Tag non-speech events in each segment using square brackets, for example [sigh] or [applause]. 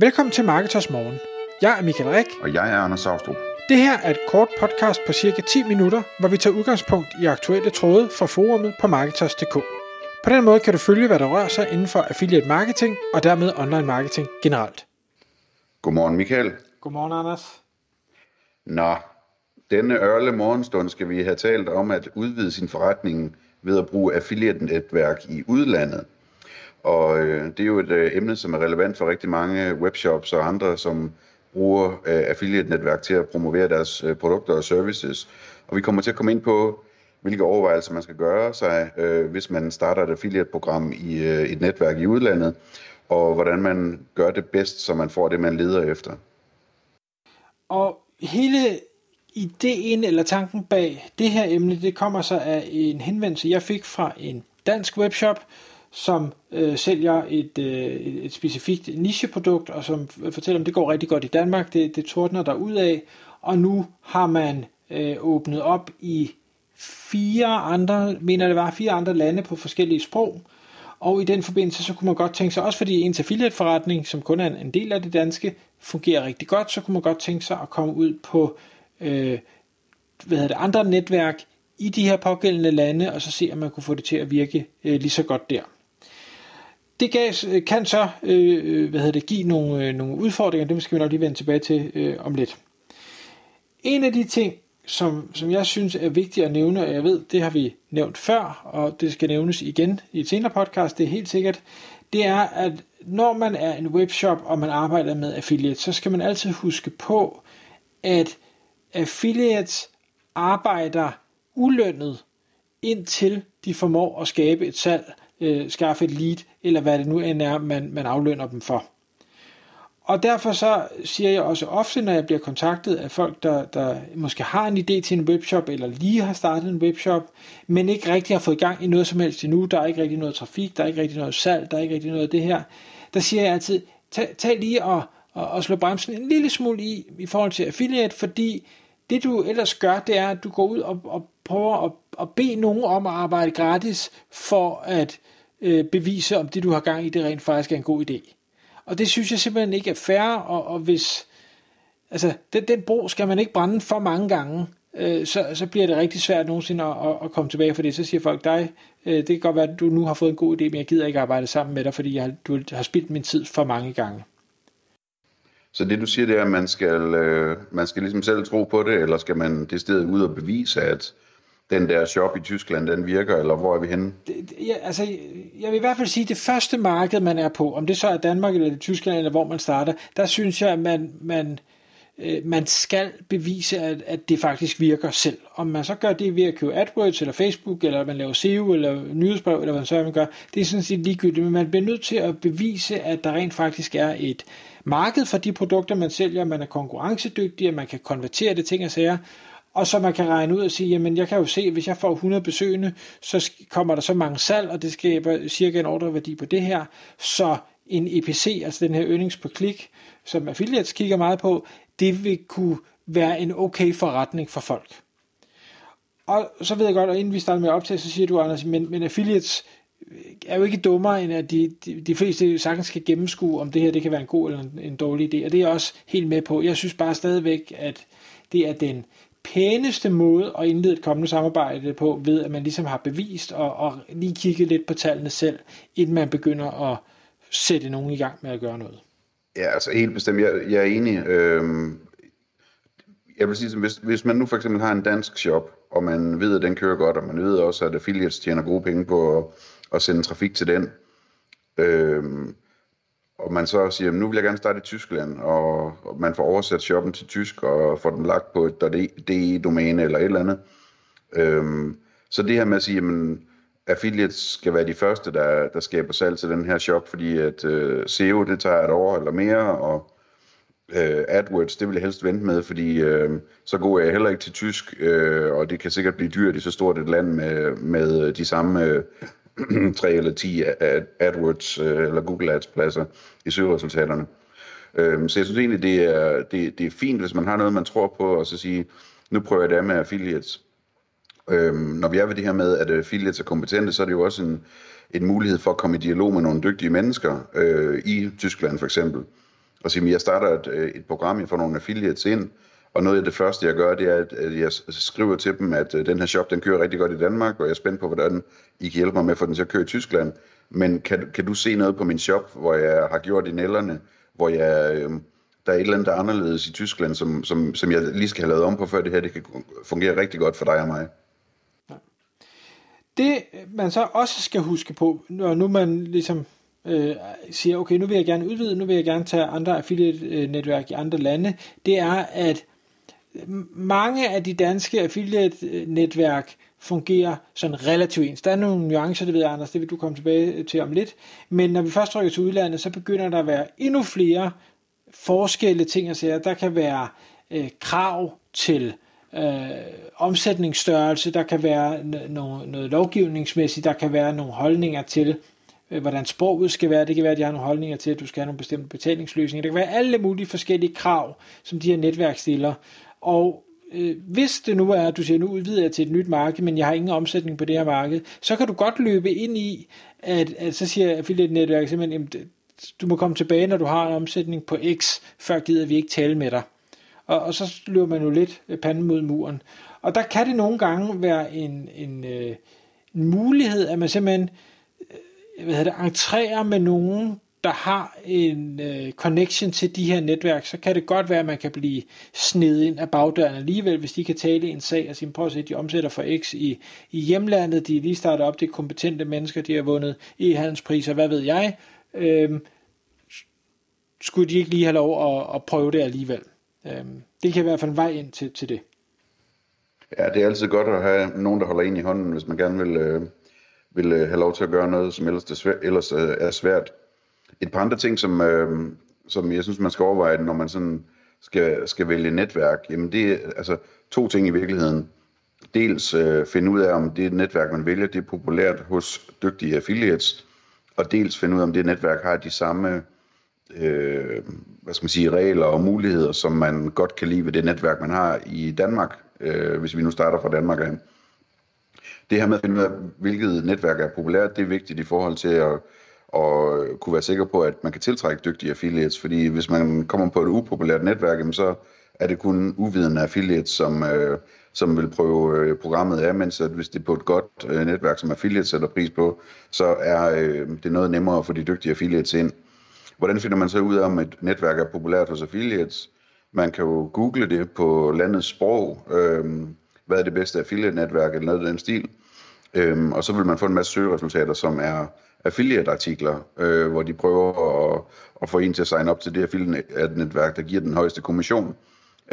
Velkommen til Marketers Morgen. Jeg er Michael Rik. Og jeg er Anders Saustrup. Det her er et kort podcast på cirka 10 minutter, hvor vi tager udgangspunkt i aktuelle tråde fra forumet på Marketers.dk. På den måde kan du følge, hvad der rører sig inden for affiliate marketing og dermed online marketing generelt. Godmorgen Michael. Godmorgen Anders. Nå, denne ørle morgenstund skal vi have talt om at udvide sin forretning ved at bruge affiliate-netværk i udlandet. Og øh, det er jo et øh, emne, som er relevant for rigtig mange webshops og andre, som bruger øh, affiliate-netværk til at promovere deres øh, produkter og services. Og vi kommer til at komme ind på, hvilke overvejelser man skal gøre sig, øh, hvis man starter et affiliate-program i øh, et netværk i udlandet, og hvordan man gør det bedst, så man får det, man leder efter. Og hele ideen eller tanken bag det her emne, det kommer så af en henvendelse, jeg fik fra en dansk webshop, som øh, sælger et, øh, et specifikt nicheprodukt, og som fortæller, om det går rigtig godt i Danmark, det, det tordner der ud af, og nu har man øh, åbnet op i fire andre, mener det var, fire andre lande på forskellige sprog, og i den forbindelse, så kunne man godt tænke sig, også fordi ens affiliate-forretning, som kun er en del af det danske, fungerer rigtig godt, så kunne man godt tænke sig at komme ud på øh, hvad hedder det, andre netværk i de her pågældende lande, og så se, om man kunne få det til at virke øh, lige så godt der. Det gav, øh, kan så øh, øh, hvad hedder det, give nogle, øh, nogle udfordringer, det skal vi nok lige vende tilbage til øh, om lidt. En af de ting, som, som jeg synes er vigtigt at nævne, og jeg ved, det har vi nævnt før, og det skal nævnes igen i et senere podcast, det er helt sikkert, det er, at når man er en webshop, og man arbejder med affiliate, så skal man altid huske på, at affiliates arbejder ulønnet, indtil de formår at skabe et salg, øh, skaffe et lead, eller hvad det nu end er, man, man aflønner dem for. Og derfor så siger jeg også ofte, når jeg bliver kontaktet af folk, der, der måske har en idé til en webshop, eller lige har startet en webshop, men ikke rigtig har fået gang i noget som helst endnu, der er ikke rigtig noget trafik, der er ikke rigtig noget salg, der er ikke rigtig noget af det her, der siger jeg altid, tag, tag lige og, og, og slå bremsen en lille smule i, i forhold til affiliate, fordi det du ellers gør, det er, at du går ud og, og prøver at, at bede nogen om at arbejde gratis, for at øh, Øh, bevise, om det du har gang i, det rent faktisk er en god idé. Og det synes jeg simpelthen ikke er fair, og, og hvis, altså, den, den bro skal man ikke brænde for mange gange, øh, så, så bliver det rigtig svært nogensinde at, at, at komme tilbage for det. Så siger folk dig, øh, det kan godt være, at du nu har fået en god idé, men jeg gider ikke arbejde sammen med dig, fordi jeg, du har spildt min tid for mange gange. Så det du siger, det er, at man skal, øh, man skal ligesom selv tro på det, eller skal man det sted ud og bevise, at den der shop i Tyskland, den virker, eller hvor er vi henne? Det, ja, altså, jeg vil i hvert fald sige, at det første marked, man er på, om det så er Danmark eller det Tyskland, eller hvor man starter, der synes jeg, at man, man, øh, man skal bevise, at, at det faktisk virker selv. Om man så gør det ved at købe AdWords, eller Facebook, eller man laver SEO, eller nyhedsbrev, eller hvad man så man gør, det er sådan set ligegyldigt, men man bliver nødt til at bevise, at der rent faktisk er et marked for de produkter, man sælger, man er konkurrencedygtig, at man kan konvertere det ting og sager, og så man kan regne ud og sige, jamen jeg kan jo se, hvis jeg får 100 besøgende, så kommer der så mange salg, og det skaber cirka en ordreværdi på det her, så en EPC, altså den her earnings per klik, som affiliates kigger meget på, det vil kunne være en okay forretning for folk. Og så ved jeg godt, og inden vi starter med at optage, så siger du, Anders, men, men affiliates øh, er jo ikke dummere, end at de, de, de fleste sagtens skal gennemskue, om det her det kan være en god eller en, en dårlig idé. Og det er jeg også helt med på. Jeg synes bare stadigvæk, at det er den pæneste måde at indlede et kommende samarbejde på, ved at man ligesom har bevist og, og lige kigget lidt på tallene selv, inden man begynder at sætte nogen i gang med at gøre noget. Ja, altså helt bestemt. Jeg, jeg er enig. Øhm, jeg vil sige, hvis, hvis man nu for eksempel har en dansk shop, og man ved, at den kører godt, og man ved også, at affiliates tjener gode penge på at, at sende trafik til den, øhm, og man så siger, nu vil jeg gerne starte i Tyskland, og, man får oversat shoppen til tysk, og får den lagt på et DE-domæne eller et eller andet. Øhm, så det her med at sige, at affiliates skal være de første, der, der skaber salg til den her shop, fordi at øh, SEO, det tager et år eller mere, og øh, AdWords, det vil jeg helst vente med, fordi øh, så går jeg heller ikke til tysk, øh, og det kan sikkert blive dyrt i så stort et land med, med de samme øh, [clears throat] 3 eller 10 AdWords øh, eller Google Ads pladser i søgeresultaterne. Øhm, så jeg synes egentlig, det er, det, det er fint, hvis man har noget, man tror på, og så sige, nu prøver jeg det med affiliates. Øh, når vi er ved det her med, at affiliates er kompetente, så er det jo også en, en mulighed for at komme i dialog med nogle dygtige mennesker øh, i Tyskland for eksempel og sige, jeg starter et, øh, et program, jeg får nogle affiliates ind, og noget af det første, jeg gør, det er, at jeg skriver til dem, at øh, den her shop, den kører rigtig godt i Danmark, og jeg er spændt på, hvordan I kan hjælpe mig med at få den til at køre i Tyskland. Men kan, kan du se noget på min shop, hvor jeg har gjort i nælderne, hvor jeg, øh, der er et eller andet, der er anderledes i Tyskland, som, som, som jeg lige skal have lavet om på, før det her det kan fungere rigtig godt for dig og mig. Det man så også skal huske på, når nu man ligesom øh, siger, okay, nu vil jeg gerne udvide, nu vil jeg gerne tage andre affiliate-netværk øh, i andre lande, det er, at mange af de danske affiliate-netværk fungerer sådan relativt ens. Der er nogle nuancer, det ved jeg, Anders, det vil du komme tilbage til om lidt. Men når vi først rykker til udlandet, så begynder der at være endnu flere forskelle ting at sige. Der kan være øh, krav til øh, omsætningsstørrelse, der kan være noget, noget lovgivningsmæssigt, der kan være nogle holdninger til, øh, hvordan sproget skal være. Det kan være, at de har nogle holdninger til, at du skal have nogle bestemte betalingsløsninger. Det kan være alle mulige forskellige krav, som de her netværk stiller. Og øh, hvis det nu er, at du siger, nu udvider jeg til et nyt marked, men jeg har ingen omsætning på det her marked, så kan du godt løbe ind i, at, at så siger affiliate-netværk simpelthen, jamen, du må komme tilbage, når du har en omsætning på X, før gider vi ikke tale med dig. Og, og så løber man jo lidt øh, panden mod muren. Og der kan det nogle gange være en, en, øh, en mulighed, at man simpelthen øh, hvad hedder det, entrerer med nogen, der har en øh, connection til de her netværk, så kan det godt være, at man kan blive sned ind af bagdøren alligevel, hvis de kan tale en sag og sige, prøv at se, de omsætter for X i, i hjemlandet, de er lige startet op, det er kompetente mennesker, de har vundet e-handelspriser, hvad ved jeg, Øhm, skulle de ikke lige have lov at, at prøve det alligevel. Øhm, det kan i hvert fald en vej ind til, til det. Ja, det er altid godt at have nogen, der holder en i hånden, hvis man gerne vil, øh, vil øh, have lov til at gøre noget, som ellers, det svært, ellers øh, er svært. Et par andre ting, som, øh, som jeg synes, man skal overveje, når man sådan skal, skal vælge netværk, jamen det er altså to ting i virkeligheden. Dels øh, finde ud af, om det netværk, man vælger, det er populært hos dygtige affiliates, og dels finde ud af, om det netværk har de samme øh, hvad skal man sige, regler og muligheder, som man godt kan lide ved det netværk, man har i Danmark, øh, hvis vi nu starter fra Danmark af. Det her med at finde ud af, hvilket netværk er populært, det er vigtigt i forhold til at, og kunne være sikker på, at man kan tiltrække dygtige affiliates, fordi hvis man kommer på et upopulært netværk, så er det kun uvidende affiliates, som, øh, som vil prøve øh, programmet af, mens at hvis det er på et godt øh, netværk, som affiliates sætter pris på, så er øh, det noget nemmere at få de dygtige affiliates ind. Hvordan finder man så ud af, om et netværk er populært hos affiliates? Man kan jo google det på landets sprog. Øhm, hvad er det bedste affiliate-netværk eller noget af den stil? Øhm, og så vil man få en masse søgeresultater, som er affiliate-artikler, øh, hvor de prøver at, at få en til at signe op til det affiliate-netværk, der giver den højeste kommission.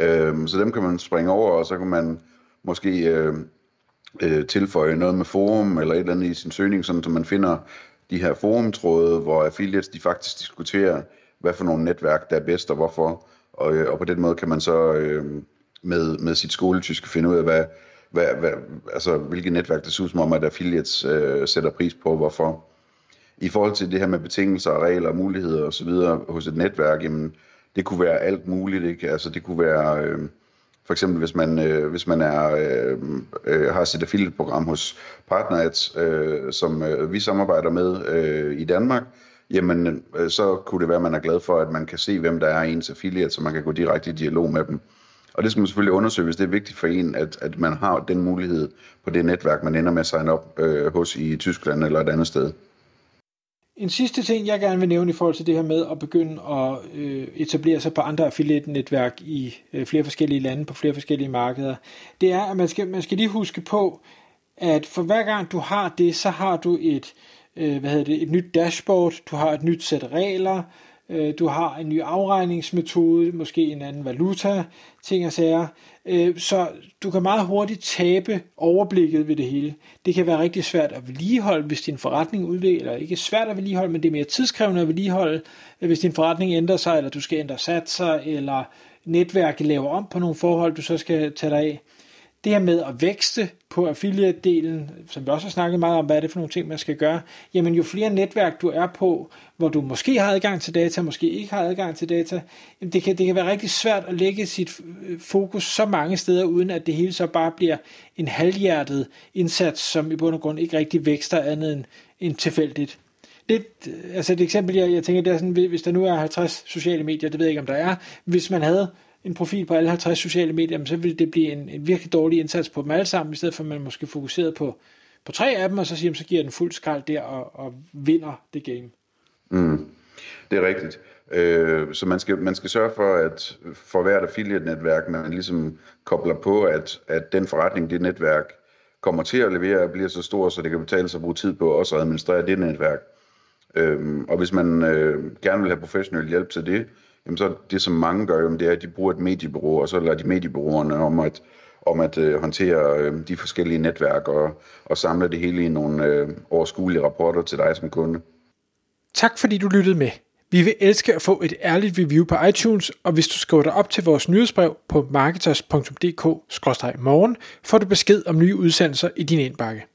Øh, så dem kan man springe over, og så kan man måske øh, øh, tilføje noget med forum eller et eller andet i sin søgning, sådan så man finder de her forumtråde, hvor affiliates de faktisk diskuterer, hvad for nogle netværk, der er bedst og hvorfor. Og, øh, og på den måde kan man så øh, med, med sit skoletyske finde ud af, hvad, hvad, hvad, altså, hvilke netværk det synes om, at affiliates øh, sætter pris på, hvorfor. I forhold til det her med betingelser og regler og muligheder osv. hos et netværk, jamen, det kunne være alt muligt. Ikke? Altså, det kunne være... Øh, for eksempel hvis man, øh, hvis man er, øh, øh, har sit affiliate-program hos PartnerAds, øh, som øh, vi samarbejder med øh, i Danmark, jamen øh, så kunne det være, at man er glad for, at man kan se, hvem der er ens affiliate, så man kan gå direkte i dialog med dem. Og det skal man selvfølgelig undersøge, hvis det er vigtigt for en, at, at man har den mulighed på det netværk, man ender med at signe op øh, hos i Tyskland eller et andet sted. En sidste ting, jeg gerne vil nævne i forhold til det her med at begynde at øh, etablere sig på andre affiliate-netværk i øh, flere forskellige lande, på flere forskellige markeder, det er, at man skal, man skal lige huske på, at for hver gang du har det, så har du et, øh, hvad hedder det, et nyt dashboard, du har et nyt sæt regler, Øh, du har en ny afregningsmetode, måske en anden valuta, ting og sager. Øh, så du kan meget hurtigt tabe overblikket ved det hele. Det kan være rigtig svært at vedligeholde, hvis din forretning udvikler, eller ikke svært at vedligeholde, men det er mere tidskrævende at vedligeholde, øh, hvis din forretning ændrer sig, eller du skal ændre satser, eller netværket laver om på nogle forhold, du så skal tage dig af det her med at vækste på affiliate-delen, som vi også har snakket meget om, hvad er det for nogle ting, man skal gøre, jamen jo flere netværk du er på, hvor du måske har adgang til data, måske ikke har adgang til data, jamen det, kan, det kan være rigtig svært at lægge sit øh, fokus så mange steder, uden at det hele så bare bliver en halvhjertet indsats, som i bund og grund ikke rigtig vækster andet end, end tilfældigt. det, øh, altså et eksempel, jeg, jeg tænker, det er sådan, hvis der nu er 50 sociale medier, det ved jeg ikke, om der er, hvis man havde en profil på alle 50 sociale medier, så ville det blive en, en virkelig dårlig indsats på dem alle sammen, i stedet for at man måske fokuserer på, på tre af dem, og så siger så giver den fuld skrald der og, og vinder det game. Mm, det er rigtigt. Øh, så man skal, man skal sørge for, at for hvert affiliate-netværk, man ligesom kobler på, at, at den forretning, det netværk, kommer til at levere, bliver så stor, så det kan betale sig at bruge tid på også at administrere det netværk. Øhm, og hvis man øh, gerne vil have professionel hjælp til det, jamen så det som mange gør, jamen, det er, at de bruger et mediebureau, og så lader de mediebureauerne om at, om at øh, håndtere øh, de forskellige netværk og, og samle det hele i nogle øh, overskuelige rapporter til dig som kunde. Tak fordi du lyttede med. Vi vil elske at få et ærligt review på iTunes, og hvis du skriver dig op til vores nyhedsbrev på marketers.dk-morgen, får du besked om nye udsendelser i din indbakke.